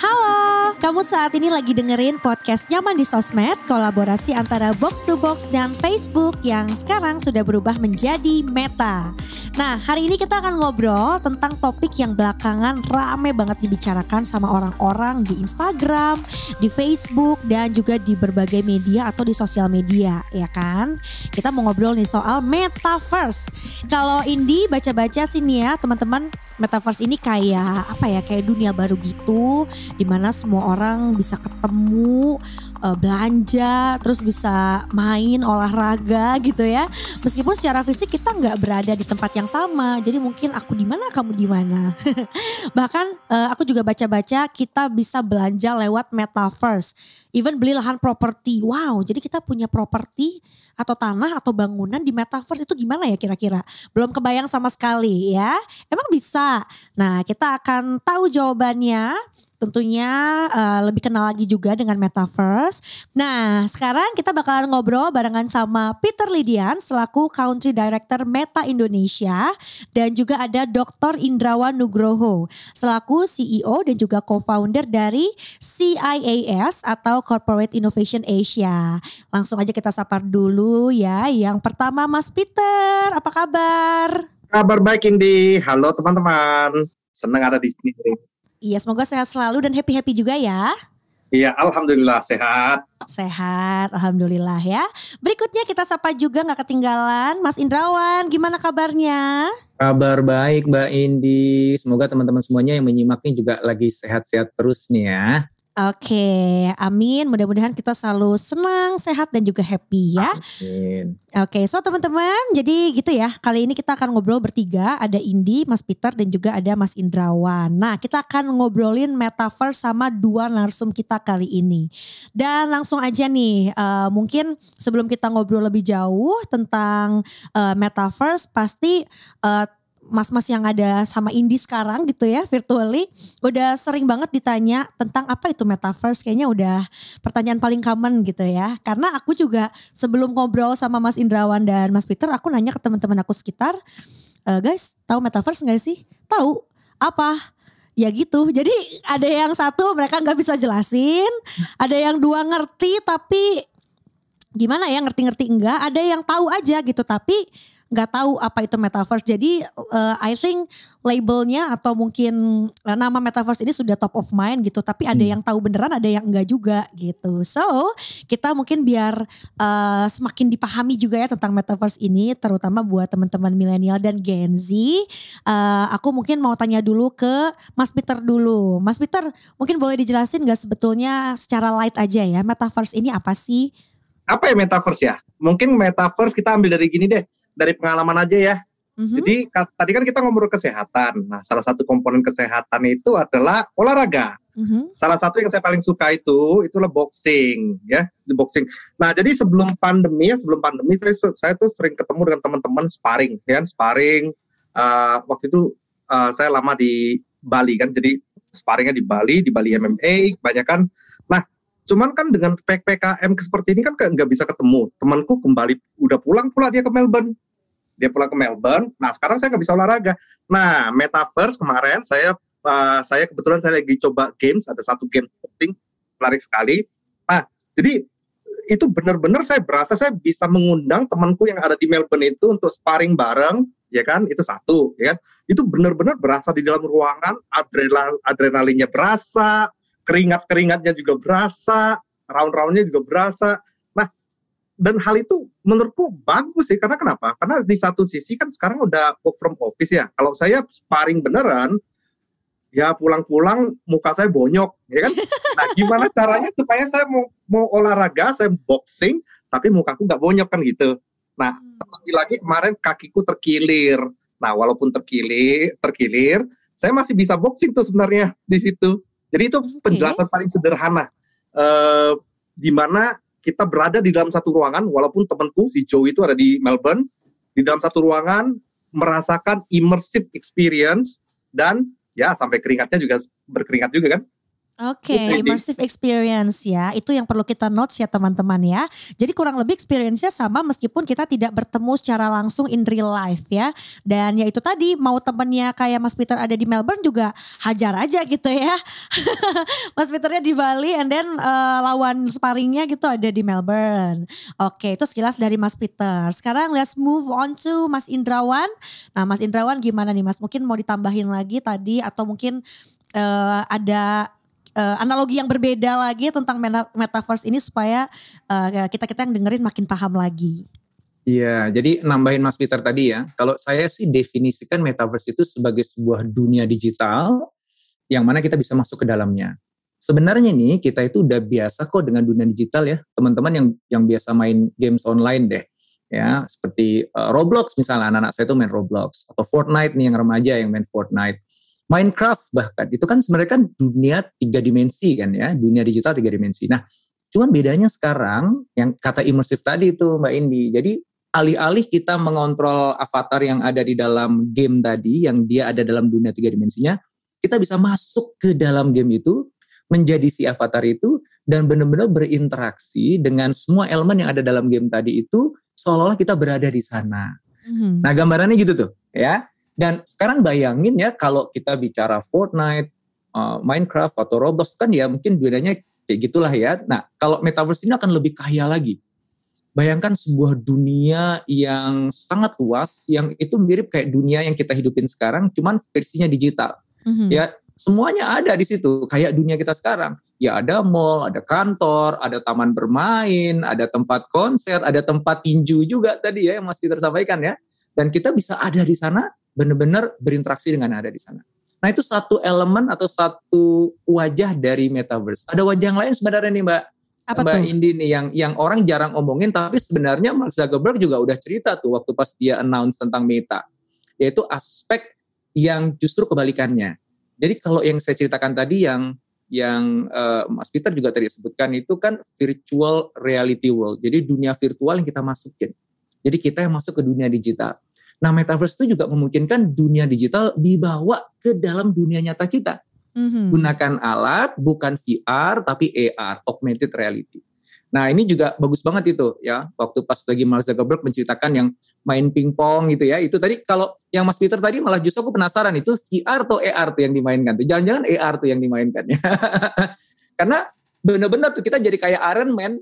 Halo, kamu saat ini lagi dengerin podcast Nyaman di Sosmed, kolaborasi antara Box to Box dan Facebook yang sekarang sudah berubah menjadi Meta. Nah, hari ini kita akan ngobrol tentang topik yang belakangan rame banget dibicarakan sama orang-orang di Instagram, di Facebook, dan juga di berbagai media atau di sosial media, ya kan? Kita mau ngobrol nih soal Metaverse. Kalau Indi baca-baca sih nih ya, teman-teman, Metaverse ini kayak apa ya, kayak dunia baru gitu, di mana semua orang bisa ketemu, uh, belanja, terus bisa main olahraga gitu ya. Meskipun secara fisik kita nggak berada di tempat yang sama, jadi mungkin aku di mana kamu di mana. Bahkan uh, aku juga baca-baca kita bisa belanja lewat metaverse, even beli lahan properti. Wow, jadi kita punya properti atau tanah atau bangunan di metaverse itu gimana ya kira-kira? Belum kebayang sama sekali ya. Emang bisa? Nah, kita akan tahu jawabannya tentunya uh, lebih kenal lagi juga dengan Metaverse. Nah sekarang kita bakalan ngobrol barengan sama Peter Lidian selaku Country Director Meta Indonesia dan juga ada Dr. Indrawan Nugroho selaku CEO dan juga co-founder dari CIAS atau Corporate Innovation Asia. Langsung aja kita sapar dulu ya. Yang pertama Mas Peter, apa kabar? Kabar baik Indi. Halo teman-teman. Senang ada di sini. Iya, semoga sehat selalu dan happy-happy juga ya. Iya, alhamdulillah sehat. Sehat, alhamdulillah ya. Berikutnya kita sapa juga nggak ketinggalan, Mas Indrawan. Gimana kabarnya? Kabar baik, Mbak Indi. Semoga teman-teman semuanya yang menyimaknya juga lagi sehat-sehat terus nih ya. Oke, amin. Mudah-mudahan kita selalu senang, sehat dan juga happy ya. Amin. Oke, so teman-teman, jadi gitu ya. Kali ini kita akan ngobrol bertiga. Ada Indi, Mas Peter dan juga ada Mas Indrawan. Nah, kita akan ngobrolin metaverse sama dua narsum kita kali ini. Dan langsung aja nih, uh, mungkin sebelum kita ngobrol lebih jauh tentang uh, metaverse, pasti uh, mas-mas yang ada sama Indi sekarang gitu ya virtually udah sering banget ditanya tentang apa itu metaverse. Kayaknya udah pertanyaan paling common gitu ya. Karena aku juga sebelum ngobrol sama Mas Indrawan dan Mas Peter aku nanya ke teman-teman aku sekitar e, guys tahu metaverse nggak sih? Tahu. Apa? Ya gitu. Jadi ada yang satu mereka nggak bisa jelasin ada yang dua ngerti tapi gimana ya ngerti-ngerti enggak ada yang tahu aja gitu. Tapi nggak tahu apa itu metaverse. Jadi uh, I think labelnya atau mungkin uh, nama metaverse ini sudah top of mind gitu. Tapi ada hmm. yang tahu beneran, ada yang enggak juga gitu. So kita mungkin biar uh, semakin dipahami juga ya tentang metaverse ini, terutama buat teman-teman milenial dan Gen Z. Uh, aku mungkin mau tanya dulu ke Mas Peter dulu. Mas Peter mungkin boleh dijelasin nggak sebetulnya secara light aja ya metaverse ini apa sih? Apa ya metaverse ya? Mungkin metaverse kita ambil dari gini deh, dari pengalaman aja ya. Mm-hmm. Jadi tadi kan kita ngomong kesehatan. Nah, salah satu komponen kesehatan itu adalah olahraga. Mm-hmm. Salah satu yang saya paling suka itu itulah boxing, ya, the boxing. Nah, jadi sebelum pandemi ya, sebelum pandemi saya, saya tuh sering ketemu dengan teman-teman sparring, ya, sparring. Uh, waktu itu uh, saya lama di Bali kan, jadi sparringnya di Bali, di Bali MMA, banyak kan. Nah, Cuman kan dengan PPKM seperti ini kan nggak bisa ketemu. Temanku kembali udah pulang pula dia ke Melbourne. Dia pulang ke Melbourne. Nah sekarang saya nggak bisa olahraga. Nah metaverse kemarin saya uh, saya kebetulan saya lagi coba games. Ada satu game penting menarik sekali. Nah jadi itu benar-benar saya berasa saya bisa mengundang temanku yang ada di Melbourne itu untuk sparring bareng ya kan itu satu ya kan itu benar-benar berasa di dalam ruangan adrenal adrenalinnya berasa keringat-keringatnya juga berasa, round-roundnya juga berasa. Nah, dan hal itu menurutku bagus sih, karena kenapa? Karena di satu sisi kan sekarang udah work from office ya. Kalau saya sparring beneran, ya pulang-pulang muka saya bonyok, ya kan? Nah, gimana caranya supaya saya mau mau olahraga, saya boxing, tapi mukaku nggak bonyok kan gitu. Nah, lagi-lagi kemarin kakiku terkilir. Nah, walaupun terkilir, terkilir, saya masih bisa boxing tuh sebenarnya di situ. Jadi itu penjelasan paling sederhana. Uh, di mana kita berada di dalam satu ruangan, walaupun temanku si Joe itu ada di Melbourne, di dalam satu ruangan merasakan immersive experience dan ya sampai keringatnya juga berkeringat juga kan. Oke, okay, immersive experience ya. Itu yang perlu kita notes ya teman-teman ya. Jadi kurang lebih experience-nya sama meskipun kita tidak bertemu secara langsung in real life ya. Dan ya itu tadi mau temennya kayak Mas Peter ada di Melbourne juga hajar aja gitu ya. Mas Peternya di Bali and then uh, lawan sparringnya gitu ada di Melbourne. Oke, okay, itu sekilas dari Mas Peter. Sekarang let's move on to Mas Indrawan. Nah Mas Indrawan gimana nih Mas? Mungkin mau ditambahin lagi tadi atau mungkin uh, ada uh, analogi yang berbeda lagi tentang metaverse ini supaya uh, kita kita yang dengerin makin paham lagi. Iya, jadi nambahin Mas Peter tadi ya. Kalau saya sih definisikan metaverse itu sebagai sebuah dunia digital yang mana kita bisa masuk ke dalamnya. Sebenarnya nih kita itu udah biasa kok dengan dunia digital ya, teman-teman yang yang biasa main games online deh, ya seperti uh, Roblox misalnya anak-anak saya itu main Roblox atau Fortnite nih yang remaja yang main Fortnite Minecraft bahkan itu kan sebenarnya kan dunia tiga dimensi kan ya, dunia digital tiga dimensi. Nah, cuman bedanya sekarang yang kata imersif tadi itu Mbak Indi. Jadi alih-alih kita mengontrol avatar yang ada di dalam game tadi, yang dia ada dalam dunia tiga dimensinya, kita bisa masuk ke dalam game itu, menjadi si avatar itu, dan benar-benar berinteraksi dengan semua elemen yang ada dalam game tadi itu, seolah-olah kita berada di sana. Mm-hmm. Nah gambarannya gitu tuh, ya. Dan sekarang bayangin ya kalau kita bicara Fortnite, uh, Minecraft atau Roblox kan ya mungkin bedanya kayak gitulah ya. Nah kalau metaverse ini akan lebih kaya lagi. Bayangkan sebuah dunia yang sangat luas, yang itu mirip kayak dunia yang kita hidupin sekarang, cuman versinya digital. Mm-hmm. Ya semuanya ada di situ, kayak dunia kita sekarang. Ya ada mall, ada kantor, ada taman bermain, ada tempat konser, ada tempat tinju juga tadi ya yang Mas Peter sampaikan ya. Dan kita bisa ada di sana benar-benar berinteraksi dengan yang ada di sana. Nah itu satu elemen atau satu wajah dari metaverse. Ada wajah yang lain sebenarnya nih Mbak. Apa Mbak tuh? Indi nih yang yang orang jarang omongin tapi sebenarnya Mark Zuckerberg juga udah cerita tuh waktu pas dia announce tentang Meta. Yaitu aspek yang justru kebalikannya. Jadi kalau yang saya ceritakan tadi yang yang uh, Mas Peter juga tadi sebutkan itu kan virtual reality world. Jadi dunia virtual yang kita masukin. Jadi kita yang masuk ke dunia digital. Nah, metaverse itu juga memungkinkan dunia digital dibawa ke dalam dunia nyata kita. Mm-hmm. Gunakan alat bukan VR tapi AR, augmented reality. Nah, ini juga bagus banget itu ya. Waktu pas lagi Mark Zuckerberg menceritakan yang main pingpong gitu ya. Itu tadi kalau yang Mas Peter tadi malah justru aku penasaran itu VR atau AR tuh yang dimainkan tuh. Jangan-jangan AR tuh yang dimainkan ya. Karena benar-benar tuh kita jadi kayak Iron Man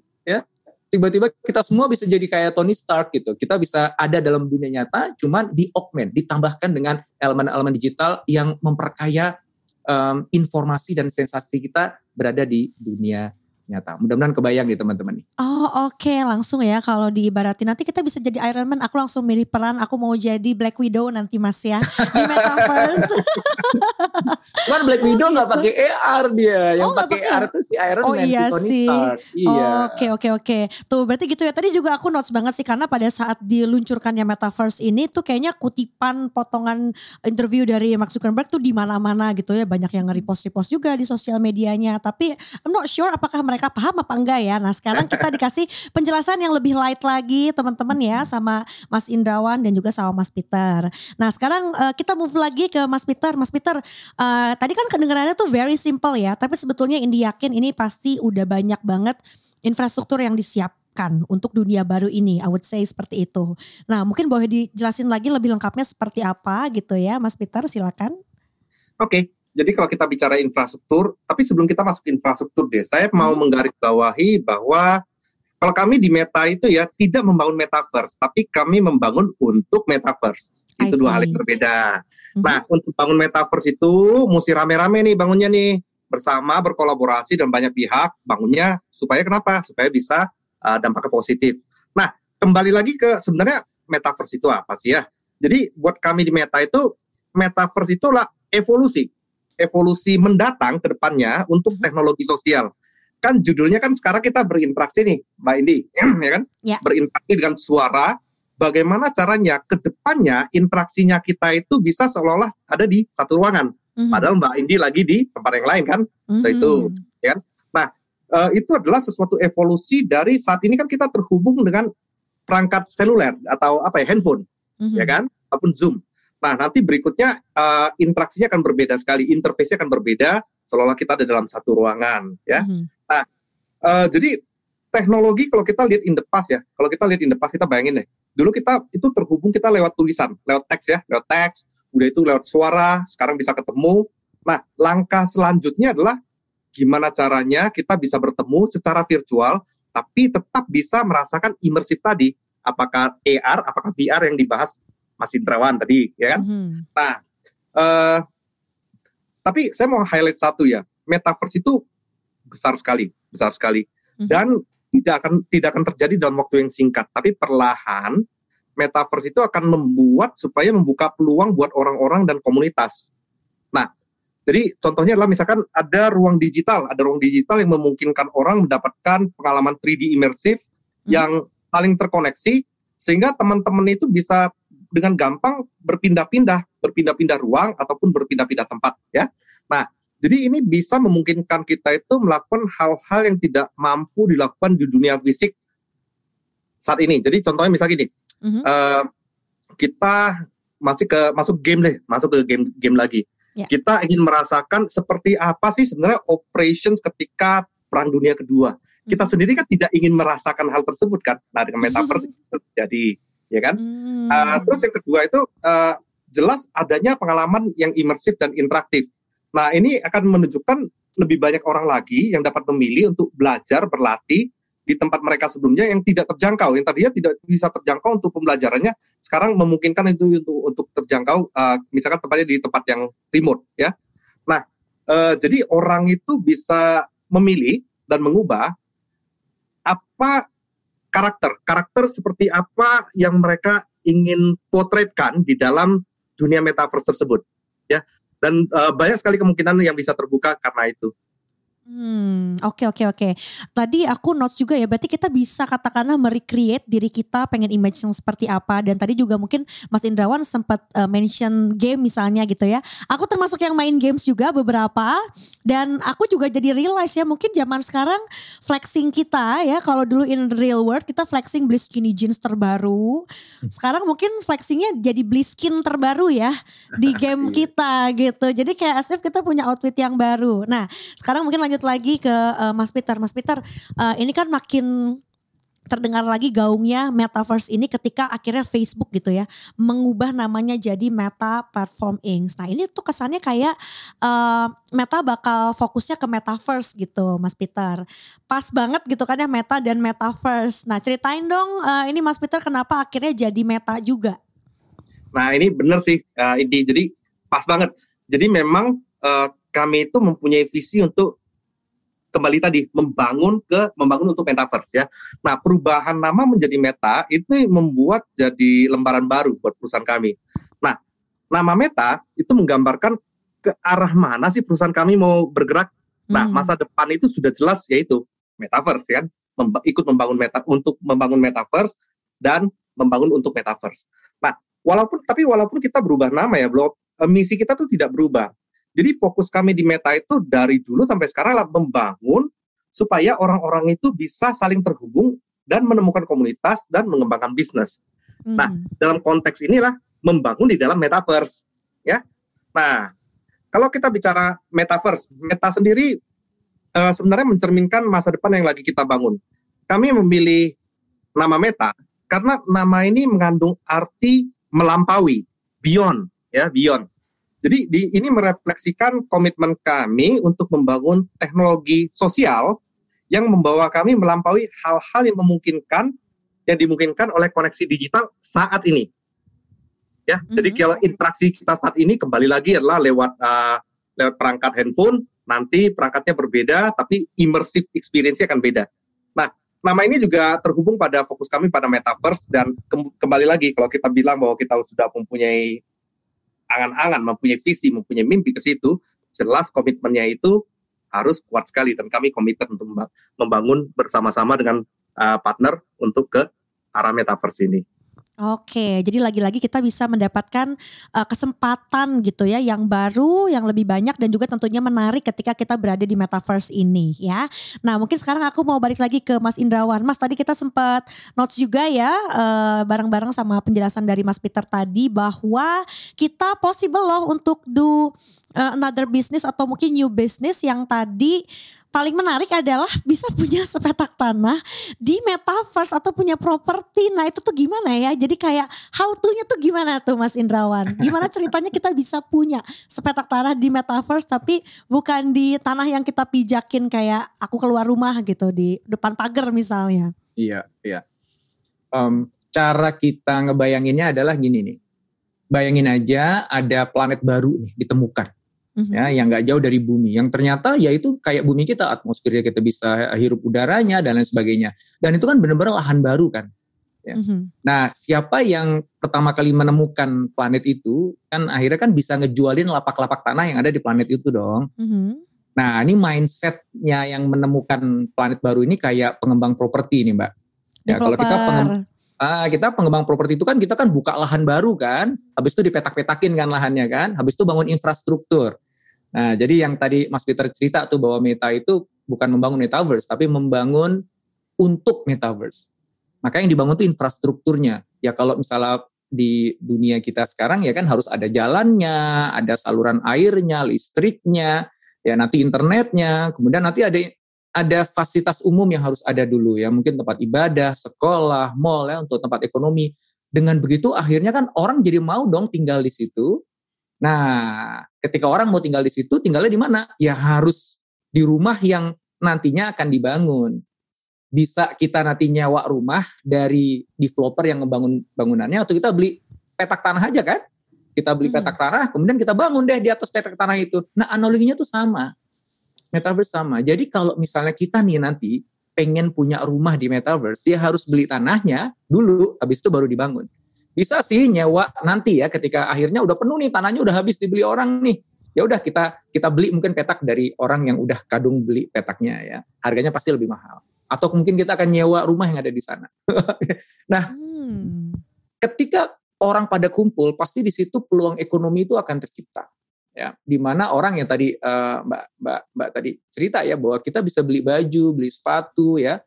tiba-tiba kita semua bisa jadi kayak Tony Stark gitu. Kita bisa ada dalam dunia nyata, cuman di augment, ditambahkan dengan elemen-elemen digital yang memperkaya um, informasi dan sensasi kita berada di dunia nyata. Mudah-mudahan kebayang nih teman-teman nih. Oh oke okay. langsung ya kalau diibaratin nanti kita bisa jadi Iron Man. Aku langsung milih peran. Aku mau jadi Black Widow nanti mas ya di Metaverse. Cuman Black Widow nggak pakai AR dia. Yang oh, pakai AR tuh si Iron oh, Man iya si Tony sih. Stark. Iya. Oke oke oke. Tuh berarti gitu ya. Tadi juga aku notes banget sih karena pada saat diluncurkannya Metaverse ini tuh kayaknya kutipan potongan interview dari Mark Zuckerberg tuh di mana-mana gitu ya. Banyak yang nge-repost-repost juga di sosial medianya. Tapi I'm not sure apakah mereka mereka paham apa enggak ya. Nah sekarang kita dikasih penjelasan yang lebih light lagi teman-teman ya sama Mas Indrawan dan juga sama Mas Peter. Nah sekarang uh, kita move lagi ke Mas Peter. Mas Peter uh, tadi kan kedengarannya tuh very simple ya. Tapi sebetulnya Indi yakin ini pasti udah banyak banget infrastruktur yang disiapkan untuk dunia baru ini. I would say seperti itu. Nah mungkin boleh dijelasin lagi lebih lengkapnya seperti apa gitu ya Mas Peter silakan. Oke, okay. Jadi kalau kita bicara infrastruktur, tapi sebelum kita masuk infrastruktur deh, saya mau hmm. menggarisbawahi bahwa kalau kami di Meta itu ya tidak membangun metaverse, tapi kami membangun untuk metaverse. Itu dua hal yang berbeda. hmm Nah, untuk bangun metaverse itu mesti rame-rame nih bangunnya nih bersama berkolaborasi dan banyak pihak bangunnya supaya kenapa? Supaya bisa uh, dampaknya positif. Nah, kembali lagi ke sebenarnya metaverse itu apa sih ya? Jadi buat kami di Meta itu metaverse itulah evolusi evolusi mendatang ke depannya untuk teknologi sosial. Kan judulnya kan sekarang kita berinteraksi nih, Mbak Indi, ya kan? Ya. Berinteraksi dengan suara. Bagaimana caranya ke depannya interaksinya kita itu bisa seolah-olah ada di satu ruangan. Mm-hmm. Padahal Mbak Indi lagi di tempat yang lain kan? Mm-hmm. So itu, ya kan? Nah, uh, itu adalah sesuatu evolusi dari saat ini kan kita terhubung dengan perangkat seluler atau apa ya handphone, mm-hmm. ya kan? Ataupun Zoom. Nah, nanti berikutnya uh, interaksinya akan berbeda sekali, interface-nya akan berbeda, seolah kita ada dalam satu ruangan, ya. Mm-hmm. Nah, uh, jadi teknologi kalau kita lihat in the past ya, kalau kita lihat in the past kita bayangin deh, dulu kita itu terhubung kita lewat tulisan, lewat teks ya, lewat teks, udah itu lewat suara, sekarang bisa ketemu. Nah, langkah selanjutnya adalah gimana caranya kita bisa bertemu secara virtual, tapi tetap bisa merasakan imersif tadi. Apakah AR, apakah VR yang dibahas Mas Indrawan tadi, ya kan? Mm-hmm. Nah, uh, tapi saya mau highlight satu ya, metaverse itu besar sekali, besar sekali, mm-hmm. dan tidak akan tidak akan terjadi dalam waktu yang singkat, tapi perlahan metaverse itu akan membuat supaya membuka peluang buat orang-orang dan komunitas. Nah, jadi contohnya adalah misalkan ada ruang digital, ada ruang digital yang memungkinkan orang mendapatkan pengalaman 3D imersif hmm. yang paling terkoneksi sehingga teman-teman itu bisa dengan gampang berpindah-pindah, berpindah-pindah ruang ataupun berpindah-pindah tempat ya. Nah, jadi ini bisa memungkinkan kita itu melakukan hal-hal yang tidak mampu dilakukan di dunia fisik saat ini. Jadi contohnya misalnya gini, mm-hmm. uh, kita masih ke masuk game deh, masuk ke game game lagi. Yeah. Kita ingin merasakan seperti apa sih sebenarnya operations ketika perang dunia kedua. Kita mm-hmm. sendiri kan tidak ingin merasakan hal tersebut kan. Nah dengan metaverse itu terjadi ya kan. Hmm. Uh, terus yang kedua itu uh, jelas adanya pengalaman yang imersif dan interaktif. Nah ini akan menunjukkan lebih banyak orang lagi yang dapat memilih untuk belajar berlatih di tempat mereka sebelumnya yang tidak terjangkau, yang tadinya tidak bisa terjangkau untuk pembelajarannya, sekarang memungkinkan itu untuk untuk terjangkau, uh, misalkan tempatnya di tempat yang remote, ya. Nah, uh, jadi orang itu bisa memilih dan mengubah apa karakter, karakter seperti apa yang mereka ingin potretkan di dalam dunia metaverse tersebut, ya. Dan uh, banyak sekali kemungkinan yang bisa terbuka karena itu. Hmm, oke okay, oke okay, oke. Okay. Tadi aku notes juga ya, berarti kita bisa katakanlah merecreate diri kita pengen image yang seperti apa dan tadi juga mungkin Mas Indrawan sempat uh, mention game misalnya gitu ya. Aku termasuk yang main games juga beberapa dan aku juga jadi realize ya mungkin zaman sekarang flexing kita ya kalau dulu in real world kita flexing beli skinny jeans terbaru. Sekarang mungkin flexingnya jadi beli skin terbaru ya di game kita gitu. Jadi kayak as kita punya outfit yang baru. Nah, sekarang mungkin lanjut lanjut lagi ke uh, Mas Peter. Mas Peter, uh, ini kan makin terdengar lagi gaungnya metaverse ini ketika akhirnya Facebook gitu ya mengubah namanya jadi Meta Platform Inc. Nah ini tuh kesannya kayak uh, Meta bakal fokusnya ke metaverse gitu Mas Peter. Pas banget gitu kan ya Meta dan metaverse. Nah ceritain dong uh, ini Mas Peter kenapa akhirnya jadi Meta juga? Nah ini bener sih uh, ini jadi pas banget. Jadi memang uh, kami itu mempunyai visi untuk kembali tadi membangun ke membangun untuk metaverse ya. Nah, perubahan nama menjadi Meta itu membuat jadi lembaran baru buat perusahaan kami. Nah, nama Meta itu menggambarkan ke arah mana sih perusahaan kami mau bergerak. Nah, hmm. masa depan itu sudah jelas yaitu metaverse kan, Memba ikut membangun meta untuk membangun metaverse dan membangun untuk metaverse. Nah, walaupun tapi walaupun kita berubah nama ya, belum eh, misi kita tuh tidak berubah. Jadi fokus kami di Meta itu dari dulu sampai sekarang adalah membangun supaya orang-orang itu bisa saling terhubung dan menemukan komunitas dan mengembangkan bisnis. Hmm. Nah, dalam konteks inilah membangun di dalam metaverse, ya. Nah, kalau kita bicara metaverse, Meta sendiri uh, sebenarnya mencerminkan masa depan yang lagi kita bangun. Kami memilih nama Meta karena nama ini mengandung arti melampaui, beyond, ya, beyond. Jadi di, ini merefleksikan komitmen kami untuk membangun teknologi sosial yang membawa kami melampaui hal-hal yang memungkinkan yang dimungkinkan oleh koneksi digital saat ini. Ya, mm-hmm. jadi kalau interaksi kita saat ini kembali lagi adalah lewat uh, lewat perangkat handphone, nanti perangkatnya berbeda tapi immersive experience-nya akan beda. Nah, nama ini juga terhubung pada fokus kami pada metaverse dan kembali lagi kalau kita bilang bahwa kita sudah mempunyai angan-angan, mempunyai visi, mempunyai mimpi ke situ, jelas komitmennya itu harus kuat sekali dan kami komitmen untuk membangun bersama-sama dengan uh, partner untuk ke arah metaverse ini. Oke, jadi lagi-lagi kita bisa mendapatkan uh, kesempatan gitu ya yang baru, yang lebih banyak dan juga tentunya menarik ketika kita berada di metaverse ini ya. Nah, mungkin sekarang aku mau balik lagi ke Mas Indrawan. Mas, tadi kita sempat notes juga ya uh, bareng-bareng sama penjelasan dari Mas Peter tadi bahwa kita possible loh untuk do uh, another business atau mungkin new business yang tadi paling menarik adalah bisa punya sepetak tanah di metaverse atau punya properti. Nah itu tuh gimana ya? Jadi kayak how to-nya tuh gimana tuh Mas Indrawan? Gimana ceritanya kita bisa punya sepetak tanah di metaverse tapi bukan di tanah yang kita pijakin kayak aku keluar rumah gitu di depan pagar misalnya. Iya, iya. Um, cara kita ngebayanginnya adalah gini nih. Bayangin aja ada planet baru nih ditemukan hmm ya yang nggak jauh dari bumi yang ternyata ya itu kayak bumi kita atmosfernya kita bisa hirup udaranya dan lain sebagainya dan itu kan benar-benar lahan baru kan ya. mm-hmm. nah siapa yang pertama kali menemukan planet itu kan akhirnya kan bisa ngejualin lapak-lapak tanah yang ada di planet itu dong mm-hmm. nah ini mindsetnya yang menemukan planet baru ini kayak pengembang properti nih mbak ya kalau kita pengembang Ah, kita pengembang properti itu kan kita kan buka lahan baru kan, habis itu dipetak-petakin kan lahannya kan, habis itu bangun infrastruktur. Nah, jadi yang tadi Mas Peter cerita tuh bahwa Meta itu bukan membangun metaverse, tapi membangun untuk metaverse. Maka yang dibangun itu infrastrukturnya. Ya kalau misalnya di dunia kita sekarang ya kan harus ada jalannya, ada saluran airnya, listriknya, ya nanti internetnya, kemudian nanti ada ada fasilitas umum yang harus ada dulu ya, mungkin tempat ibadah, sekolah, mall ya untuk tempat ekonomi. Dengan begitu akhirnya kan orang jadi mau dong tinggal di situ, Nah, ketika orang mau tinggal di situ, tinggalnya di mana? Ya harus di rumah yang nantinya akan dibangun. Bisa kita nanti nyewa rumah dari developer yang ngebangun bangunannya atau kita beli petak tanah aja kan? Kita beli hmm. petak tanah, kemudian kita bangun deh di atas petak tanah itu. Nah, analoginya tuh sama. Metaverse sama. Jadi kalau misalnya kita nih nanti pengen punya rumah di metaverse, ya harus beli tanahnya dulu, habis itu baru dibangun. Bisa sih nyewa nanti ya ketika akhirnya udah penuh nih tanahnya udah habis dibeli orang nih. Ya udah kita kita beli mungkin petak dari orang yang udah kadung beli petaknya ya. Harganya pasti lebih mahal. Atau mungkin kita akan nyewa rumah yang ada di sana. nah, hmm. ketika orang pada kumpul pasti di situ peluang ekonomi itu akan tercipta ya di mana orang yang tadi uh, mbak mbak mbak tadi cerita ya bahwa kita bisa beli baju beli sepatu ya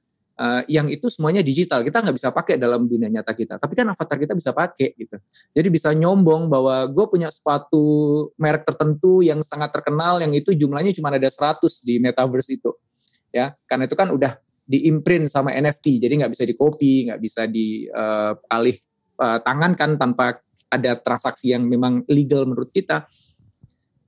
uh, yang itu semuanya digital. Kita nggak bisa pakai dalam dunia nyata kita. Tapi kan avatar kita bisa pakai gitu. Jadi bisa nyombong bahwa gue punya sepatu merek tertentu yang sangat terkenal yang itu jumlahnya cuma ada 100 di metaverse itu. Ya, karena itu kan udah diimprint sama NFT. Jadi nggak bisa di copy, nggak bisa di uh, alih uh, tangan kan tanpa ada transaksi yang memang legal menurut kita.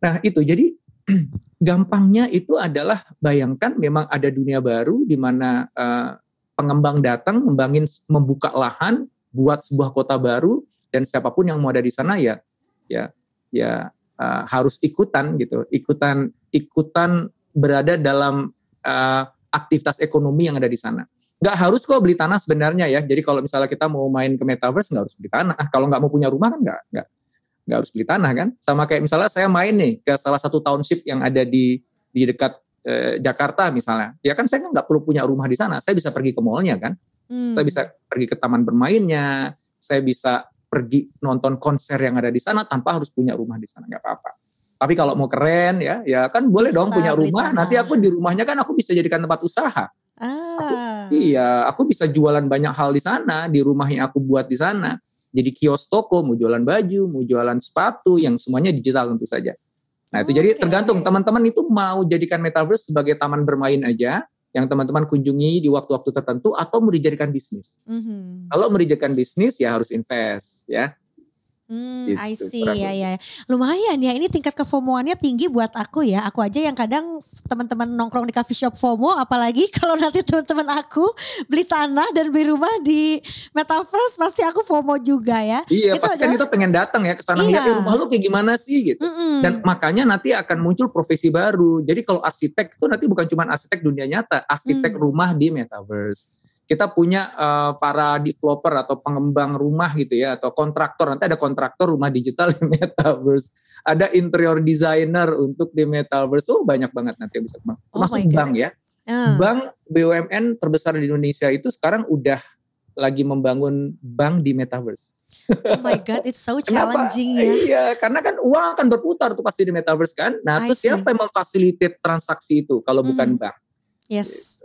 Nah, itu jadi gampangnya itu adalah bayangkan memang ada dunia baru di mana uh, pengembang datang membangin membuka lahan buat sebuah kota baru dan siapa pun yang mau ada di sana ya ya ya uh, harus ikutan gitu. Ikutan ikutan berada dalam uh, aktivitas ekonomi yang ada di sana. Nggak harus kok beli tanah sebenarnya ya. Jadi kalau misalnya kita mau main ke metaverse nggak harus beli tanah. Kalau nggak mau punya rumah kan nggak nggak nggak harus beli tanah kan. Sama kayak misalnya saya main nih ke salah satu township yang ada di di dekat eh, Jakarta misalnya, ya kan saya kan nggak perlu punya rumah di sana, saya bisa pergi ke mallnya kan, hmm. saya bisa pergi ke taman bermainnya, saya bisa pergi nonton konser yang ada di sana tanpa harus punya rumah di sana nggak apa-apa. Tapi kalau mau keren ya, ya kan boleh bisa dong punya rumah. Nanti aku di rumahnya kan aku bisa jadikan tempat usaha. Ah. Aku, iya, aku bisa jualan banyak hal di sana di rumah yang aku buat di sana. Jadi kios toko, mau jualan baju, mau jualan sepatu, yang semuanya digital tentu saja. Nah itu okay. jadi tergantung teman-teman itu mau jadikan metaverse sebagai taman bermain aja yang teman-teman kunjungi di waktu-waktu tertentu atau mau dijadikan bisnis. Mm-hmm. Kalau mau dijadikan bisnis ya harus invest ya. Hmm, gitu, I see ya ya. Lumayan ya ini tingkat kefomoannya tinggi buat aku ya. Aku aja yang kadang teman-teman nongkrong di coffee shop FOMO apalagi kalau nanti teman-teman aku beli tanah dan beli rumah di metaverse pasti aku FOMO juga ya. Iya, itu pasti kan kita pengen datang ya ke sana iya. lihat rumah lu kayak gimana sih gitu. Mm -mm. Dan makanya nanti akan muncul profesi baru. Jadi kalau arsitek itu nanti bukan cuma arsitek dunia nyata, arsitek mm. rumah di metaverse kita punya uh, para developer atau pengembang rumah gitu ya atau kontraktor nanti ada kontraktor rumah digital di metaverse ada interior designer untuk di metaverse oh banyak banget nanti yang bisa termasuk oh bank ya uh. bank BUMN terbesar di Indonesia itu sekarang udah lagi membangun bank di metaverse. Oh my god, it's so challenging ya. Iya, karena kan uang akan berputar tuh pasti di metaverse kan. Nah, I terus see. siapa yang memfasilitasi transaksi itu kalau hmm. bukan bank? Yes. Gitu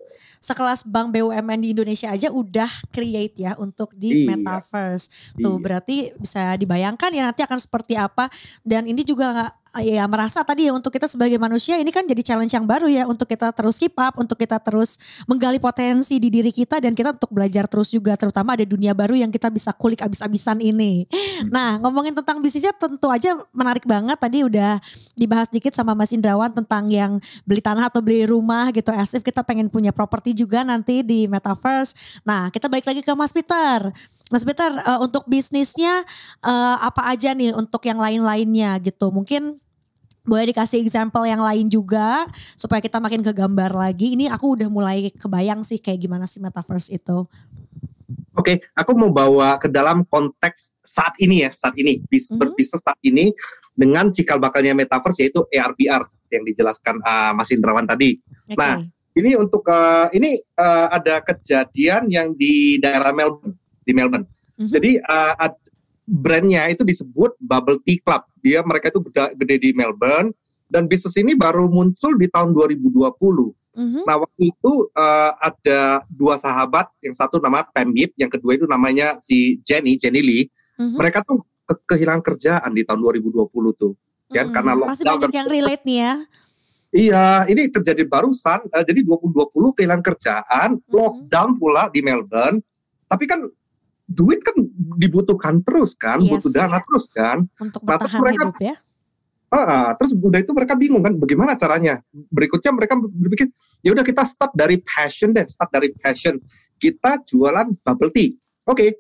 sekelas bank BUMN di Indonesia aja udah create ya untuk di iya. metaverse. Tuh iya. berarti bisa dibayangkan ya nanti akan seperti apa dan ini juga nggak ya merasa tadi ya untuk kita sebagai manusia ini kan jadi challenge yang baru ya untuk kita terus keep up, untuk kita terus menggali potensi di diri kita dan kita untuk belajar terus juga terutama ada dunia baru yang kita bisa kulik abis-abisan ini. Hmm. Nah ngomongin tentang bisnisnya tentu aja menarik banget tadi udah dibahas dikit sama Mas Indrawan tentang yang beli tanah atau beli rumah gitu as if kita pengen punya properti juga nanti di metaverse. Nah kita balik lagi ke Mas Peter. Mas Peter uh, untuk bisnisnya uh, apa aja nih untuk yang lain-lainnya gitu. Mungkin boleh dikasih example yang lain juga supaya kita makin ke gambar lagi. Ini aku udah mulai kebayang sih kayak gimana sih metaverse itu. Oke, okay, aku mau bawa ke dalam konteks saat ini ya, saat ini bis, mm -hmm. berbisnis saat ini dengan cikal bakalnya metaverse yaitu AR/VR yang dijelaskan uh, Mas Indrawan tadi. Okay. Nah, ini untuk uh, ini uh, ada kejadian yang di daerah Melbourne di Melbourne. Mm-hmm. Jadi uh, brandnya itu disebut Bubble Tea Club. Dia mereka itu gede, gede di Melbourne dan bisnis ini baru muncul di tahun 2020. Mm-hmm. Nah waktu itu uh, ada dua sahabat, yang satu nama Pam Yip, yang kedua itu namanya si Jenny, Jenny Lee. Mm-hmm. Mereka tuh ke- kehilangan kerjaan di tahun 2020 tuh, kan mm-hmm. karena lockdown. Pasti banyak yang relate nih ya. Iya, ini terjadi barusan. Uh, jadi 2020 kehilangan kerjaan, mm-hmm. lockdown pula di Melbourne. Tapi kan duit kan dibutuhkan terus kan, yes. butuh dana terus kan. Untuk nah, bertahan mereka, hidup ya. Ah, terus udah itu mereka bingung kan bagaimana caranya. Berikutnya mereka berpikir, ya udah kita start dari passion deh, start dari passion. Kita jualan bubble tea. Oke. Okay.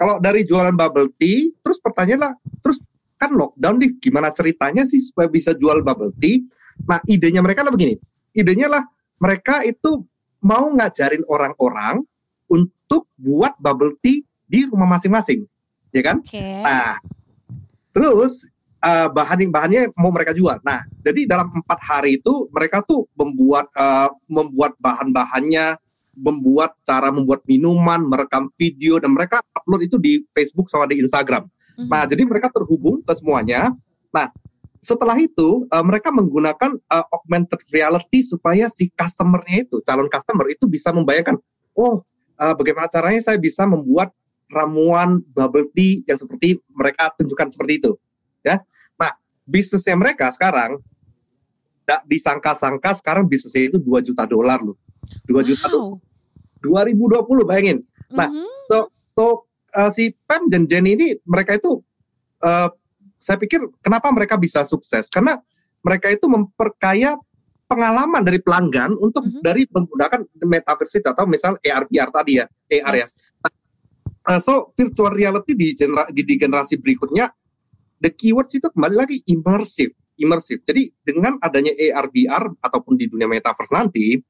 Kalau dari jualan bubble tea, terus pertanyaannya lah, terus kan lockdown nih, gimana ceritanya sih supaya bisa jual bubble tea? Nah, idenya mereka lah begini. Idenya lah mereka itu mau ngajarin orang-orang untuk buat bubble tea di rumah masing-masing, ya kan? Okay. Nah, terus uh, bahan bahannya mau mereka jual. Nah, jadi dalam empat hari itu mereka tuh membuat uh, membuat bahan-bahannya, membuat cara membuat minuman, merekam video dan mereka upload itu di Facebook sama di Instagram. Mm-hmm. Nah, jadi mereka terhubung ke semuanya. Nah, setelah itu uh, mereka menggunakan uh, augmented reality supaya si customernya itu, calon customer itu bisa membayangkan, oh, uh, bagaimana caranya saya bisa membuat ramuan bubble tea yang seperti mereka tunjukkan seperti itu ya nah bisnisnya mereka sekarang tidak disangka-sangka sekarang bisnisnya itu 2 juta dolar loh 2 wow. juta dolar 2020 bayangin nah mm -hmm. so, so uh, si Pam dan Jenny ini mereka itu uh, saya pikir kenapa mereka bisa sukses karena mereka itu memperkaya pengalaman dari pelanggan untuk mm -hmm. dari menggunakan metaverse atau misal AR VR tadi ya AR ya. yes. ya Uh, so virtual reality di, genera di generasi berikutnya, the keywords itu kembali lagi immersive, immersive. Jadi dengan adanya AR VR ataupun di dunia metaverse nanti,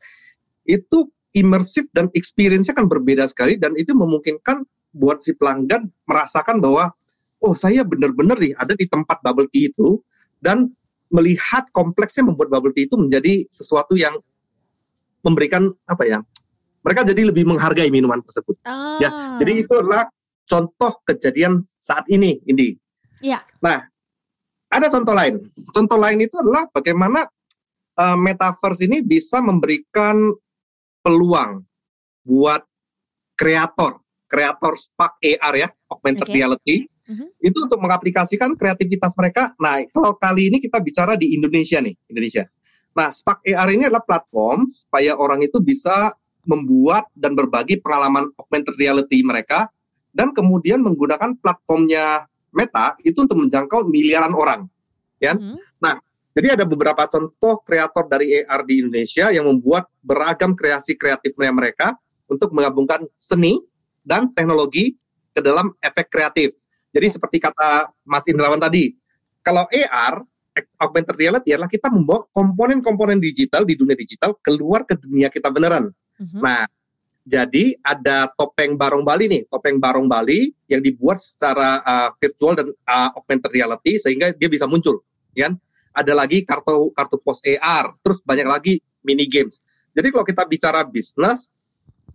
itu immersive dan experience-nya akan berbeda sekali dan itu memungkinkan buat si pelanggan merasakan bahwa oh saya benar-benar nih ada di tempat bubble tea itu dan melihat kompleksnya membuat bubble tea itu menjadi sesuatu yang memberikan apa ya mereka jadi lebih menghargai minuman tersebut. Oh. Ya, jadi itu adalah contoh kejadian saat ini, Indi. Ya. Nah, ada contoh lain. Contoh lain itu adalah bagaimana uh, metaverse ini bisa memberikan peluang buat kreator, kreator Spark AR ya, augmented okay. reality. Uh-huh. Itu untuk mengaplikasikan kreativitas mereka. Nah, kalau kali ini kita bicara di Indonesia nih, Indonesia. Nah, Spark AR ini adalah platform supaya orang itu bisa membuat dan berbagi pengalaman augmented reality mereka dan kemudian menggunakan platformnya Meta itu untuk menjangkau miliaran orang, ya. Mm -hmm. Nah, jadi ada beberapa contoh kreator dari AR di Indonesia yang membuat beragam kreasi kreatif mereka untuk menggabungkan seni dan teknologi ke dalam efek kreatif. Jadi seperti kata Mas Indrawan tadi, kalau AR augmented reality adalah kita membawa komponen-komponen digital di dunia digital keluar ke dunia kita beneran. Mm-hmm. Nah, jadi ada topeng Barong Bali nih, topeng Barong Bali yang dibuat secara uh, virtual dan uh, augmented reality sehingga dia bisa muncul, ya. Ada lagi kartu kartu pos AR, terus banyak lagi mini games. Jadi kalau kita bicara bisnis,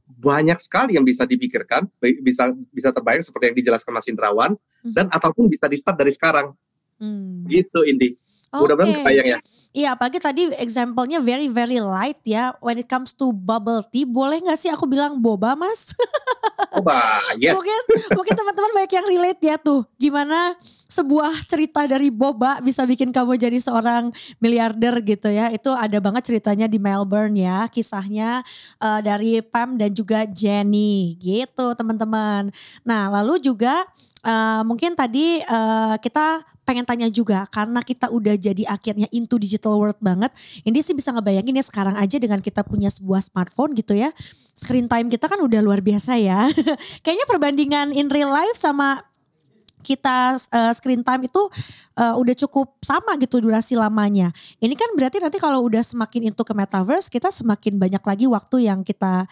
banyak sekali yang bisa dipikirkan, bisa bisa terbayang seperti yang dijelaskan Mas Indrawan, hmm. dan ataupun bisa di start dari sekarang. Hmm. Gitu Indi. Okay. Mudah-mudahan kebayang ya. Iya, apalagi tadi example-nya very very light ya. When it comes to bubble tea, boleh nggak sih aku bilang boba, Mas? Boba, yes. mungkin mungkin teman-teman banyak yang relate ya tuh. Gimana sebuah cerita dari boba bisa bikin kamu jadi seorang miliarder gitu ya. Itu ada banget ceritanya di Melbourne ya, kisahnya uh, dari Pam dan juga Jenny gitu, teman-teman. Nah, lalu juga uh, mungkin tadi uh, kita pengen tanya juga karena kita udah jadi akhirnya into digital world banget. Ini sih bisa ngebayangin ya sekarang aja dengan kita punya sebuah smartphone gitu ya. Screen time kita kan udah luar biasa ya. Kayaknya perbandingan in real life sama kita uh, screen time itu udah cukup sama gitu durasi lamanya. Ini kan berarti nanti kalau udah semakin into ke metaverse, kita semakin banyak lagi waktu yang kita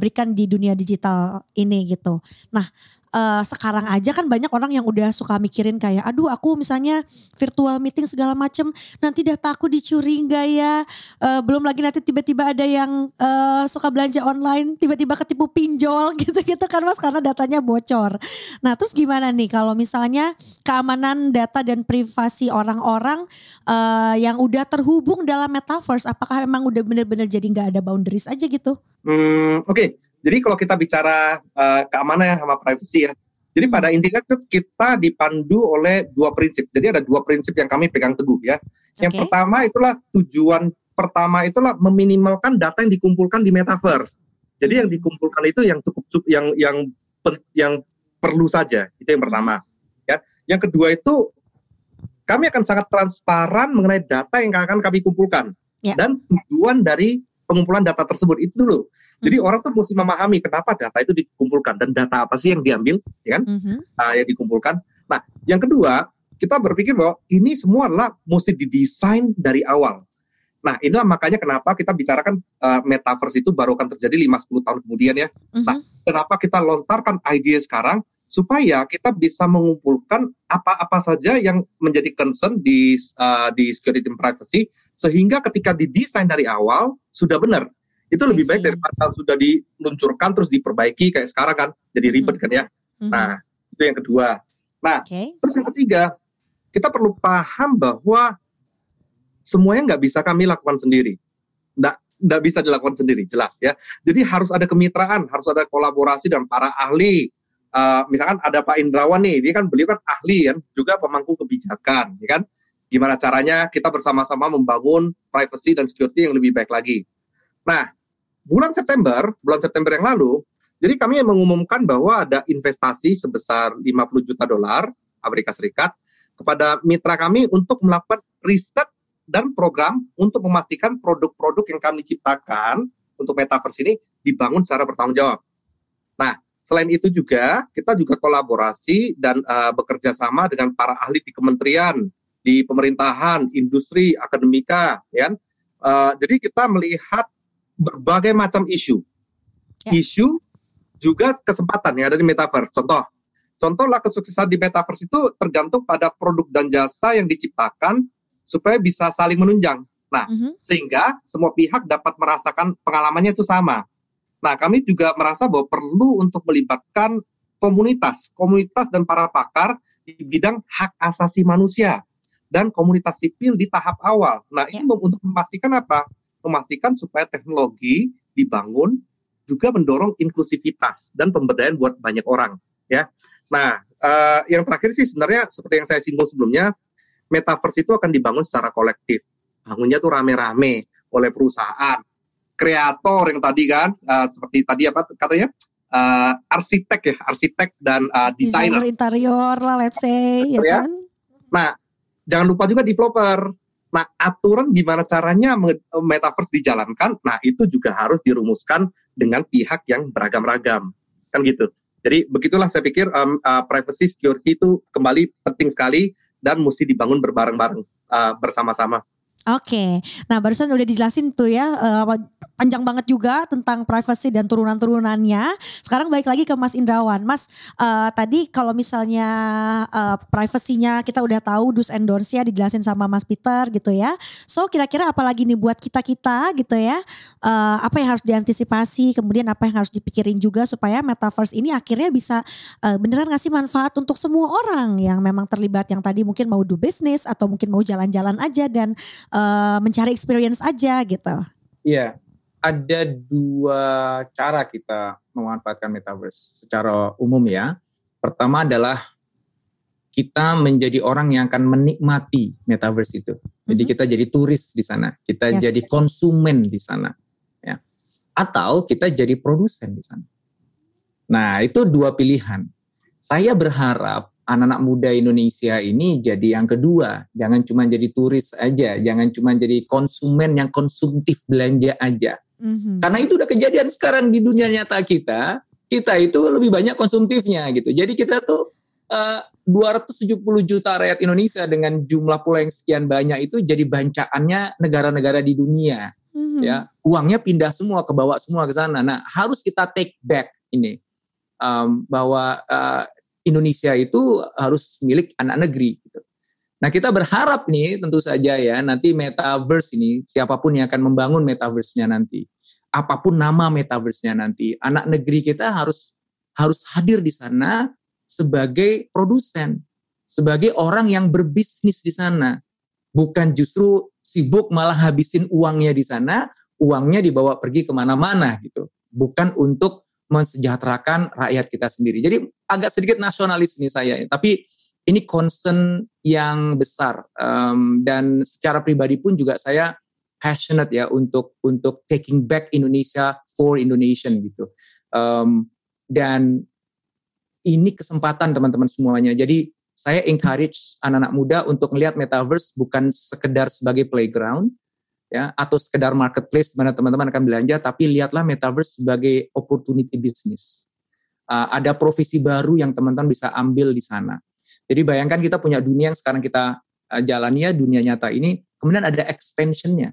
berikan di dunia digital ini gitu. Nah, uh, sekarang aja kan banyak orang yang udah suka mikirin kayak aduh aku misalnya virtual meeting segala macem nanti data aku dicuri enggak ya uh, belum lagi nanti tiba-tiba ada yang uh, suka belanja online tiba-tiba ketipu pinjol gitu-gitu kan mas karena datanya bocor nah terus gimana nih kalau misalnya keamanan data dan privasi orang-orang uh, yang udah terhubung dalam metaverse apakah memang udah bener-bener jadi nggak ada boundaries aja gitu? Hmm, oke. Okay. Jadi kalau kita bicara uh, keamanan ya sama privacy ya, jadi pada hmm. intinya kita dipandu oleh dua prinsip. Jadi ada dua prinsip yang kami pegang teguh ya. Yang okay. pertama itulah tujuan pertama itulah meminimalkan data yang dikumpulkan di metaverse. Jadi yang hmm. dikumpulkan itu yang cukup cukup yang yang yang perlu saja. Itu yang pertama. Ya. Yang kedua itu kami akan sangat transparan mengenai data yang akan kami kumpulkan yeah. dan tujuan dari pengumpulan data tersebut itu dulu. Jadi mm-hmm. orang tuh mesti memahami kenapa data itu dikumpulkan dan data apa sih yang diambil, ya kan? Mm-hmm. Uh, yang dikumpulkan. Nah, yang kedua kita berpikir bahwa ini semua adalah mesti didesain dari awal. Nah, inilah makanya kenapa kita bicarakan uh, metaverse itu baru akan terjadi 5-10 tahun kemudian ya. Mm-hmm. Nah, kenapa kita lontarkan ide sekarang supaya kita bisa mengumpulkan apa-apa saja yang menjadi concern di uh, di security and privacy sehingga ketika didesain dari awal sudah benar. Itu lebih baik daripada sudah diluncurkan terus diperbaiki kayak sekarang kan jadi mm-hmm. ribet kan ya. Mm-hmm. nah itu yang kedua. Nah okay. terus yang ketiga kita perlu paham bahwa semuanya nggak bisa kami lakukan sendiri. Nggak nggak bisa dilakukan sendiri jelas ya. Jadi harus ada kemitraan harus ada kolaborasi dengan para ahli uh, misalkan ada Pak Indrawan nih, dia kan beliau kan ahli kan, juga pemangku kebijakan, ya kan? Gimana caranya kita bersama-sama membangun privacy dan security yang lebih baik lagi. Nah, bulan September, bulan September yang lalu, jadi kami mengumumkan bahwa ada investasi sebesar 50 juta dolar Amerika Serikat kepada mitra kami untuk melakukan riset dan program untuk memastikan produk-produk yang kami ciptakan untuk metaverse ini dibangun secara bertanggung jawab. Nah, Selain itu juga kita juga kolaborasi dan uh, bekerja sama dengan para ahli di kementerian, di pemerintahan, industri, akademika, ya. Uh, jadi kita melihat berbagai macam isu, ya. isu juga kesempatan yang ada di metaverse. Contoh, contohlah kesuksesan di metaverse itu tergantung pada produk dan jasa yang diciptakan supaya bisa saling menunjang. Nah, mm -hmm. sehingga semua pihak dapat merasakan pengalamannya itu sama. Nah, kami juga merasa bahwa perlu untuk melibatkan komunitas, komunitas dan para pakar di bidang hak asasi manusia dan komunitas sipil di tahap awal. Nah, ya. ini untuk memastikan apa? Memastikan supaya teknologi dibangun juga mendorong inklusivitas dan pemberdayaan buat banyak orang, ya. Nah, uh, yang terakhir sih sebenarnya seperti yang saya singgung sebelumnya, metaverse itu akan dibangun secara kolektif. Bangunnya tuh rame-rame oleh perusahaan, kreator yang tadi kan uh, seperti tadi apa katanya? Uh, arsitek ya arsitek dan uh, desainer. Interior lah let's say ya, ya. kan? Nah jangan lupa juga developer. Nah aturan gimana caranya metaverse dijalankan? Nah itu juga harus dirumuskan dengan pihak yang beragam-ragam. Kan gitu. Jadi begitulah saya pikir um, uh, privacy security itu kembali penting sekali dan mesti dibangun berbareng-bareng uh, bersama-sama. Oke, nah barusan udah dijelasin tuh ya uh, panjang banget juga tentang privacy dan turunan-turunannya. Sekarang balik lagi ke Mas Indrawan. Mas, uh, tadi kalau misalnya uh, privasinya kita udah tahu dus endorse ya dijelasin sama Mas Peter gitu ya. So kira-kira apalagi nih buat kita-kita gitu ya. Uh, apa yang harus diantisipasi, kemudian apa yang harus dipikirin juga supaya metaverse ini akhirnya bisa uh, beneran ngasih manfaat untuk semua orang yang memang terlibat yang tadi mungkin mau do business atau mungkin mau jalan-jalan aja dan uh, mencari experience aja gitu. Iya, ada dua cara kita memanfaatkan metaverse secara umum ya. Pertama adalah kita menjadi orang yang akan menikmati metaverse itu. Jadi mm -hmm. kita jadi turis di sana, kita yes. jadi konsumen di sana, ya. Atau kita jadi produsen di sana. Nah, itu dua pilihan. Saya berharap anak-anak muda Indonesia ini jadi yang kedua, jangan cuma jadi turis aja, jangan cuma jadi konsumen yang konsumtif belanja aja. Mm-hmm. Karena itu udah kejadian sekarang di dunia nyata kita, kita itu lebih banyak konsumtifnya gitu. Jadi kita tuh uh, 270 juta rakyat Indonesia dengan jumlah pula yang sekian banyak itu jadi bancaannya negara-negara di dunia. Mm-hmm. Ya, uangnya pindah semua ke bawah semua ke sana. Nah, harus kita take back ini um, bahwa uh, Indonesia itu harus milik anak negeri gitu. Nah kita berharap nih tentu saja ya nanti metaverse ini siapa pun yang akan membangun metaverse-nya nanti, apa pun nama metaverse-nya nanti, anak negeri kita harus harus hadir di sana sebagai produsen, sebagai orang yang berbisnis di sana, bukan justru sibuk malah habisin uangnya di sana, uangnya dibawa pergi ke mana-mana gitu, bukan untuk mensejahterakan rakyat kita sendiri. Jadi agak sedikit nasionalis nih saya, tapi ini concern yang besar um, dan secara pribadi pun juga saya passionate ya untuk untuk taking back Indonesia for Indonesian gitu. Um, dan ini kesempatan teman-teman semuanya. Jadi saya encourage anak-anak muda untuk melihat metaverse bukan sekedar sebagai playground ya atau sekedar marketplace mana teman-teman akan belanja tapi lihatlah metaverse sebagai opportunity business. Uh, ada profesi baru yang teman-teman bisa ambil di sana jadi bayangkan kita punya dunia yang sekarang kita uh, jalani ya dunia nyata ini, kemudian ada extensionnya.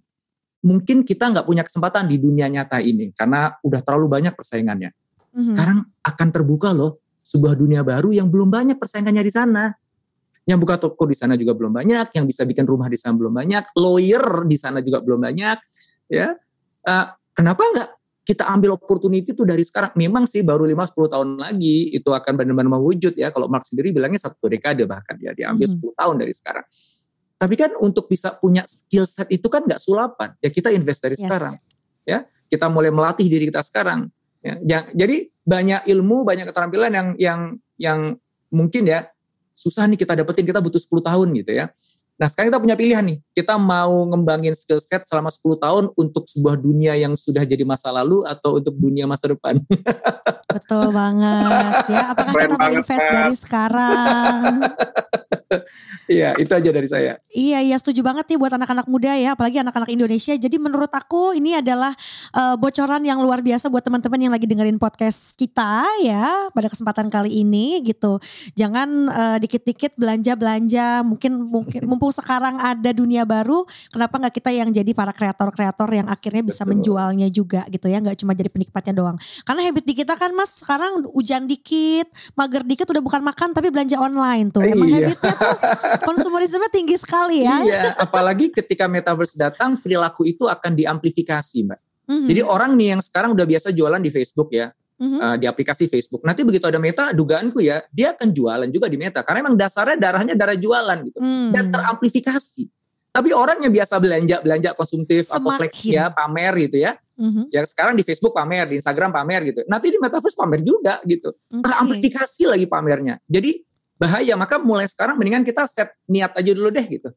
Mungkin kita nggak punya kesempatan di dunia nyata ini karena udah terlalu banyak persaingannya. Mm-hmm. Sekarang akan terbuka loh sebuah dunia baru yang belum banyak persaingannya di sana. Yang buka toko di sana juga belum banyak, yang bisa bikin rumah di sana belum banyak, lawyer di sana juga belum banyak, ya. Uh, kenapa nggak kita ambil opportunity itu dari sekarang. Memang sih baru 5-10 tahun lagi itu akan benar-benar mewujud ya. Kalau Mark sendiri bilangnya satu dekade bahkan ya diambil mm -hmm. 10 tahun dari sekarang. Tapi kan untuk bisa punya skill set itu kan nggak sulapan. Ya kita invest dari yes. sekarang. Ya, kita mulai melatih diri kita sekarang. Ya, jadi banyak ilmu, banyak keterampilan yang yang yang mungkin ya susah nih kita dapetin kita butuh 10 tahun gitu ya. Nah sekarang kita punya pilihan nih, kita mau ngembangin skill set selama 10 tahun untuk sebuah dunia yang sudah jadi masa lalu atau untuk dunia masa depan. Betul banget ya, apakah Keren kita invest dari sekarang? Iya, itu aja dari saya. Iya, iya setuju banget nih buat anak-anak muda ya, apalagi anak-anak Indonesia. Jadi menurut aku ini adalah uh, bocoran yang luar biasa buat teman-teman yang lagi dengerin podcast kita ya pada kesempatan kali ini gitu. Jangan uh, dikit-dikit belanja-belanja, mungkin mungkin mumpung sekarang ada dunia baru, kenapa nggak kita yang jadi para kreator-kreator yang akhirnya bisa Betul. menjualnya juga gitu ya, nggak cuma jadi penikmatnya doang. Karena habit di kita kan Mas sekarang hujan dikit, mager dikit udah bukan makan tapi belanja online tuh. Emang iya. habitnya tuh konsumerisme tinggi sekali ya. Iya, apalagi ketika metaverse datang perilaku itu akan diamplifikasi, Mbak. Mm-hmm. Jadi orang nih yang sekarang udah biasa jualan di Facebook ya, mm-hmm. uh, di aplikasi Facebook. Nanti begitu ada Meta, dugaanku ya, dia akan jualan juga di Meta karena emang dasarnya darahnya darah jualan gitu. Mm. Dan teramplifikasi. Tapi orang yang biasa belanja belanja konsumtif Semakin. atau flex ya pamer gitu ya. Mm-hmm. Ya sekarang di Facebook pamer, di Instagram pamer gitu. Nanti di Metaverse pamer juga gitu. Okay. Teramplifikasi lagi pamernya. Jadi bahaya. Maka mulai sekarang mendingan kita set niat aja dulu deh gitu.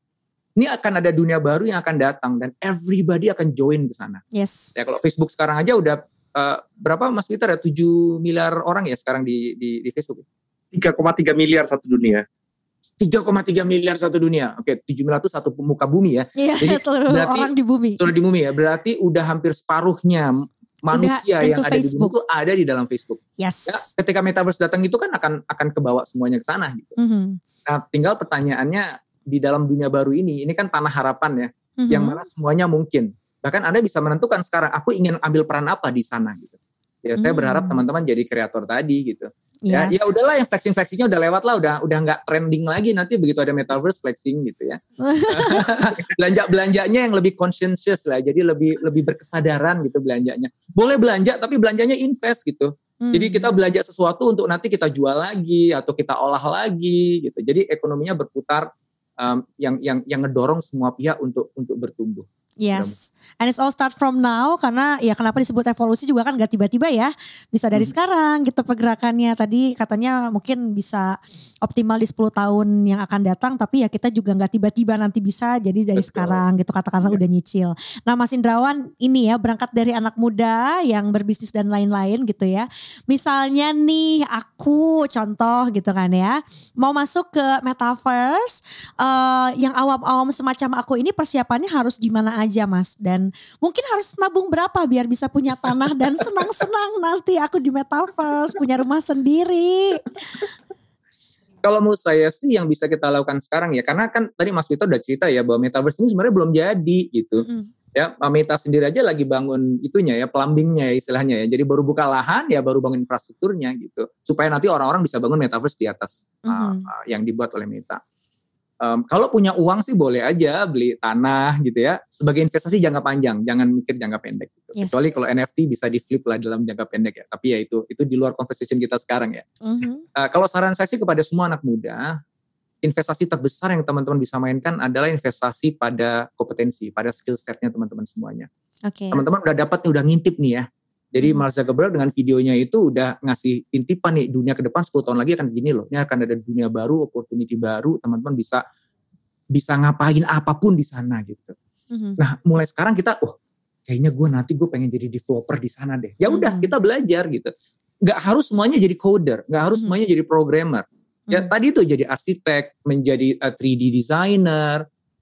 Ini akan ada dunia baru yang akan datang dan everybody akan join ke sana. Yes. Ya kalau Facebook sekarang aja udah uh, berapa Mas Peter ya? 7 miliar orang ya sekarang di di, di Facebook. 3,3 miliar satu dunia. 3,3 miliar satu dunia. Oke, 7 miliar itu satu muka bumi ya. Iya, Jadi seluruh berarti, orang di bumi. Seluruh di bumi ya. Berarti udah hampir separuhnya manusia yang ada Facebook. di bumi itu ada di dalam Facebook. Yes. Ya, ketika metaverse datang itu kan akan akan kebawa semuanya ke sana gitu. Mm -hmm. Nah, tinggal pertanyaannya di dalam dunia baru ini, ini kan tanah harapan ya, mm -hmm. yang mana semuanya mungkin. Bahkan Anda bisa menentukan sekarang aku ingin ambil peran apa di sana gitu. Ya saya berharap hmm. teman-teman jadi kreator tadi gitu. Ya, yes. Ya ya udahlah yang flexing flexingnya udah lewat lah, udah udah nggak trending lagi nanti begitu ada metaverse flexing gitu ya. belanja belanjanya yang lebih conscientious lah, jadi lebih lebih berkesadaran gitu belanjanya. Boleh belanja tapi belanjanya invest gitu. Hmm. Jadi kita belanja sesuatu untuk nanti kita jual lagi atau kita olah lagi gitu. Jadi ekonominya berputar um, yang yang yang ngedorong semua pihak untuk untuk bertumbuh. Yes, and it's all start from now karena ya kenapa disebut evolusi juga kan gak tiba-tiba ya, bisa dari hmm. sekarang gitu pergerakannya. Tadi katanya mungkin bisa optimal di 10 tahun yang akan datang, tapi ya kita juga gak tiba-tiba nanti bisa jadi dari Betul. sekarang gitu katakanlah ya. udah nyicil. Nah Mas Indrawan ini ya berangkat dari anak muda yang berbisnis dan lain-lain gitu ya. Misalnya nih aku contoh gitu kan ya, mau masuk ke metaverse uh, yang awam-awam semacam aku ini persiapannya harus gimana aja mas dan mungkin harus nabung berapa biar bisa punya tanah dan senang-senang nanti aku di metaverse punya rumah sendiri. Kalau menurut saya sih yang bisa kita lakukan sekarang ya karena kan tadi Mas Vito udah cerita ya bahwa metaverse ini sebenarnya belum jadi gitu. Mm. Ya, Meta sendiri aja lagi bangun itunya ya, plumbingnya ya istilahnya ya. Jadi baru buka lahan ya baru bangun infrastrukturnya gitu. Supaya nanti orang-orang bisa bangun metaverse di atas mm -hmm. uh, yang dibuat oleh Meta um, kalau punya uang sih boleh aja beli tanah gitu ya sebagai investasi jangka panjang jangan mikir jangka pendek gitu. yes. kecuali kalau NFT bisa di flip lah dalam jangka pendek ya tapi ya itu itu di luar conversation kita sekarang ya uh-huh. uh, kalau saran saya sih kepada semua anak muda investasi terbesar yang teman-teman bisa mainkan adalah investasi pada kompetensi pada skill setnya teman-teman semuanya okay. teman-teman udah dapat udah ngintip nih ya jadi hmm. Mark Zuckerberg dengan videonya itu udah ngasih intipan nih dunia ke depan 10 tahun lagi akan begini loh. Ini akan ada dunia baru, opportunity baru, teman-teman bisa bisa ngapain apa pun di sana gitu. Hmm. Nah, mulai sekarang kita oh kayaknya gue nanti gue pengen jadi developer di sana deh. Ya udah hmm. kita belajar gitu. Gak harus semuanya jadi coder, gak harus hmm. semuanya jadi programmer. Ya hmm. tadi itu jadi arsitek, menjadi 3D uh, designer,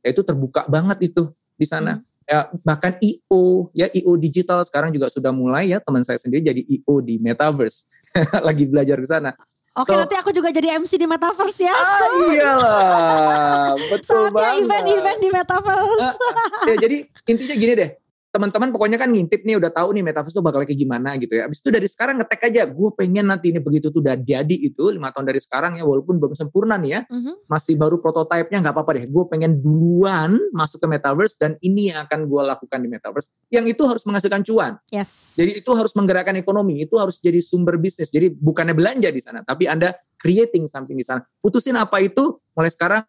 ya itu terbuka banget itu di sana. Hmm ya bahkan IO ya IO digital sekarang juga sudah mulai ya teman saya sendiri jadi IO di metaverse lagi belajar ke sana. Oke so, nanti aku juga jadi MC di metaverse ya. Ah, iyalah, betul Saatnya event-event di metaverse. Nah, ya jadi intinya gini deh, teman-teman pokoknya kan ngintip nih udah tahu nih metaverse tuh bakal kayak gimana gitu ya. Abis itu dari sekarang ngetek aja, gue pengen nanti ini begitu tuh udah jadi itu lima tahun dari sekarang ya walaupun belum sempurna nih ya, mm-hmm. masih baru prototipenya nggak apa-apa deh. Gue pengen duluan masuk ke metaverse dan ini yang akan gue lakukan di metaverse. Yang itu harus menghasilkan cuan. Yes. Jadi itu harus menggerakkan ekonomi, itu harus jadi sumber bisnis. Jadi bukannya belanja di sana, tapi anda creating something di sana. Putusin apa itu mulai sekarang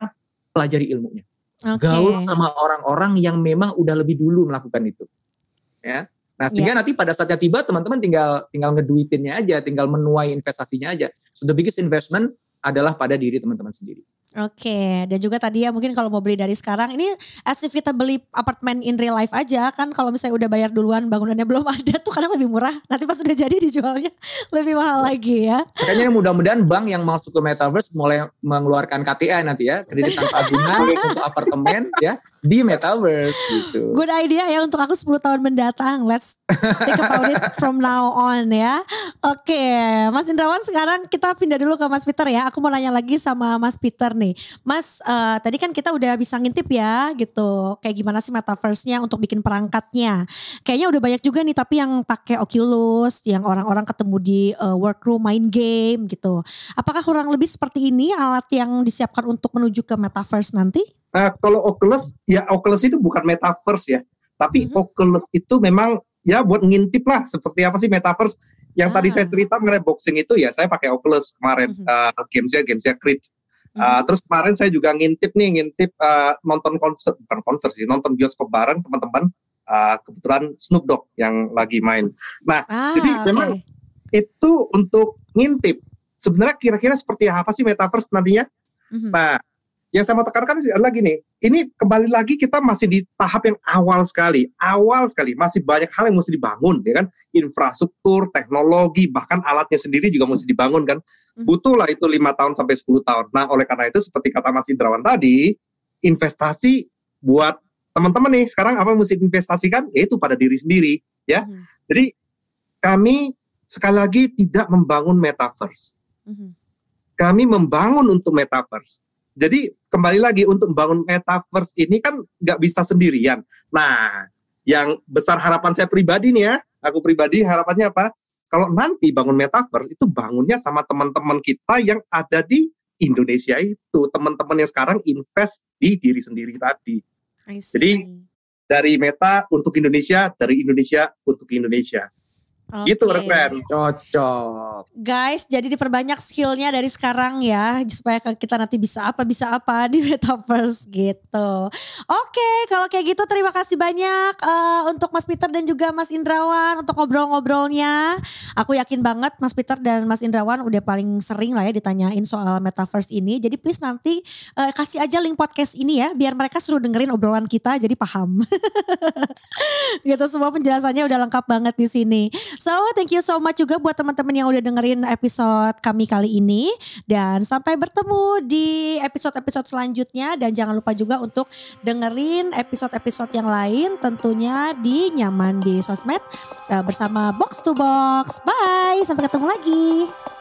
pelajari ilmunya. Okay. Gaul sama orang-orang yang memang udah lebih dulu melakukan itu. Ya. Nah, sehingga yeah. nanti pada saatnya tiba teman-teman tinggal tinggal ngeduitinnya aja, tinggal menuai investasinya aja. So the biggest investment adalah pada diri teman-teman sendiri. Oke, dan juga tadi ya mungkin kalau mau beli dari sekarang ini as if kita beli apartemen in real life aja kan kalau misalnya udah bayar duluan bangunannya belum ada tuh karena lebih murah. Nanti pas udah jadi dijualnya lebih mahal lagi ya. Makanya mudah-mudahan bank yang masuk ke metaverse mulai mengeluarkan KTA nanti ya, kredit tanpa bunga untuk apartemen ya di metaverse gitu. Good idea ya untuk aku 10 tahun mendatang. Let's think about it from now on ya. Oke, Mas Indrawan sekarang kita pindah dulu ke Mas Peter ya. Aku mau nanya lagi sama Mas Peter nih. Mas, uh, tadi kan kita udah bisa ngintip ya gitu. Kayak gimana sih metaverse-nya untuk bikin perangkatnya. Kayaknya udah banyak juga nih tapi yang pakai Oculus, yang orang-orang ketemu di uh, workroom main game gitu. Apakah kurang lebih seperti ini alat yang disiapkan untuk menuju ke metaverse nanti? Nah, kalau Oculus, ya Oculus itu bukan metaverse ya. Tapi mm -hmm. Oculus itu memang ya buat ngintip lah seperti apa sih metaverse yang ah. tadi saya cerita mengenai boxing itu ya saya pakai Oculus kemarin mm -hmm. uh, gamesnya gamesnya Creed Uh, terus kemarin saya juga ngintip nih, ngintip uh, nonton konser, bukan konser sih, nonton bioskop bareng teman-teman. Uh, kebetulan Snoop Dogg yang lagi main. Nah, ah, jadi okay. memang itu untuk ngintip. Sebenarnya kira-kira seperti apa sih metaverse nantinya? Mm-hmm. Nah, yang saya mau tekankan adalah gini, ini kembali lagi kita masih di tahap yang awal sekali, awal sekali, masih banyak hal yang mesti dibangun, ya kan? Infrastruktur, teknologi, bahkan alatnya sendiri juga mesti dibangun kan. Hmm. Butuhlah itu lima tahun sampai 10 tahun. Nah, oleh karena itu seperti kata Mas Indrawan tadi, investasi buat teman-teman nih sekarang apa yang mesti investasikan? Yaitu pada diri sendiri, ya. Hmm. Jadi kami sekali lagi tidak membangun metaverse. Hmm. Kami membangun untuk metaverse jadi kembali lagi untuk membangun metaverse ini kan nggak bisa sendirian. Nah, yang besar harapan saya pribadi nih ya, aku pribadi harapannya apa? Kalau nanti bangun metaverse itu bangunnya sama teman-teman kita yang ada di Indonesia itu, teman-teman yang sekarang invest di diri sendiri tadi. Jadi dari Meta untuk Indonesia, dari Indonesia untuk Indonesia. Okay. Gitu keren. Cocok. Guys, jadi diperbanyak skillnya dari sekarang ya supaya kita nanti bisa apa bisa apa di metaverse gitu. Oke, okay, kalau kayak gitu terima kasih banyak uh, untuk Mas Peter dan juga Mas Indrawan untuk ngobrol-ngobrolnya. Aku yakin banget Mas Peter dan Mas Indrawan udah paling sering lah ya ditanyain soal metaverse ini. Jadi please nanti uh, kasih aja link podcast ini ya biar mereka suruh dengerin obrolan kita jadi paham. gitu semua penjelasannya udah lengkap banget di sini. So thank you so much juga buat teman-teman yang udah dengerin episode kami kali ini. Dan sampai bertemu di episode-episode selanjutnya. Dan jangan lupa juga untuk dengerin episode-episode yang lain tentunya di Nyaman di Sosmed eh, bersama Box to Box. Bye, sampai ketemu lagi.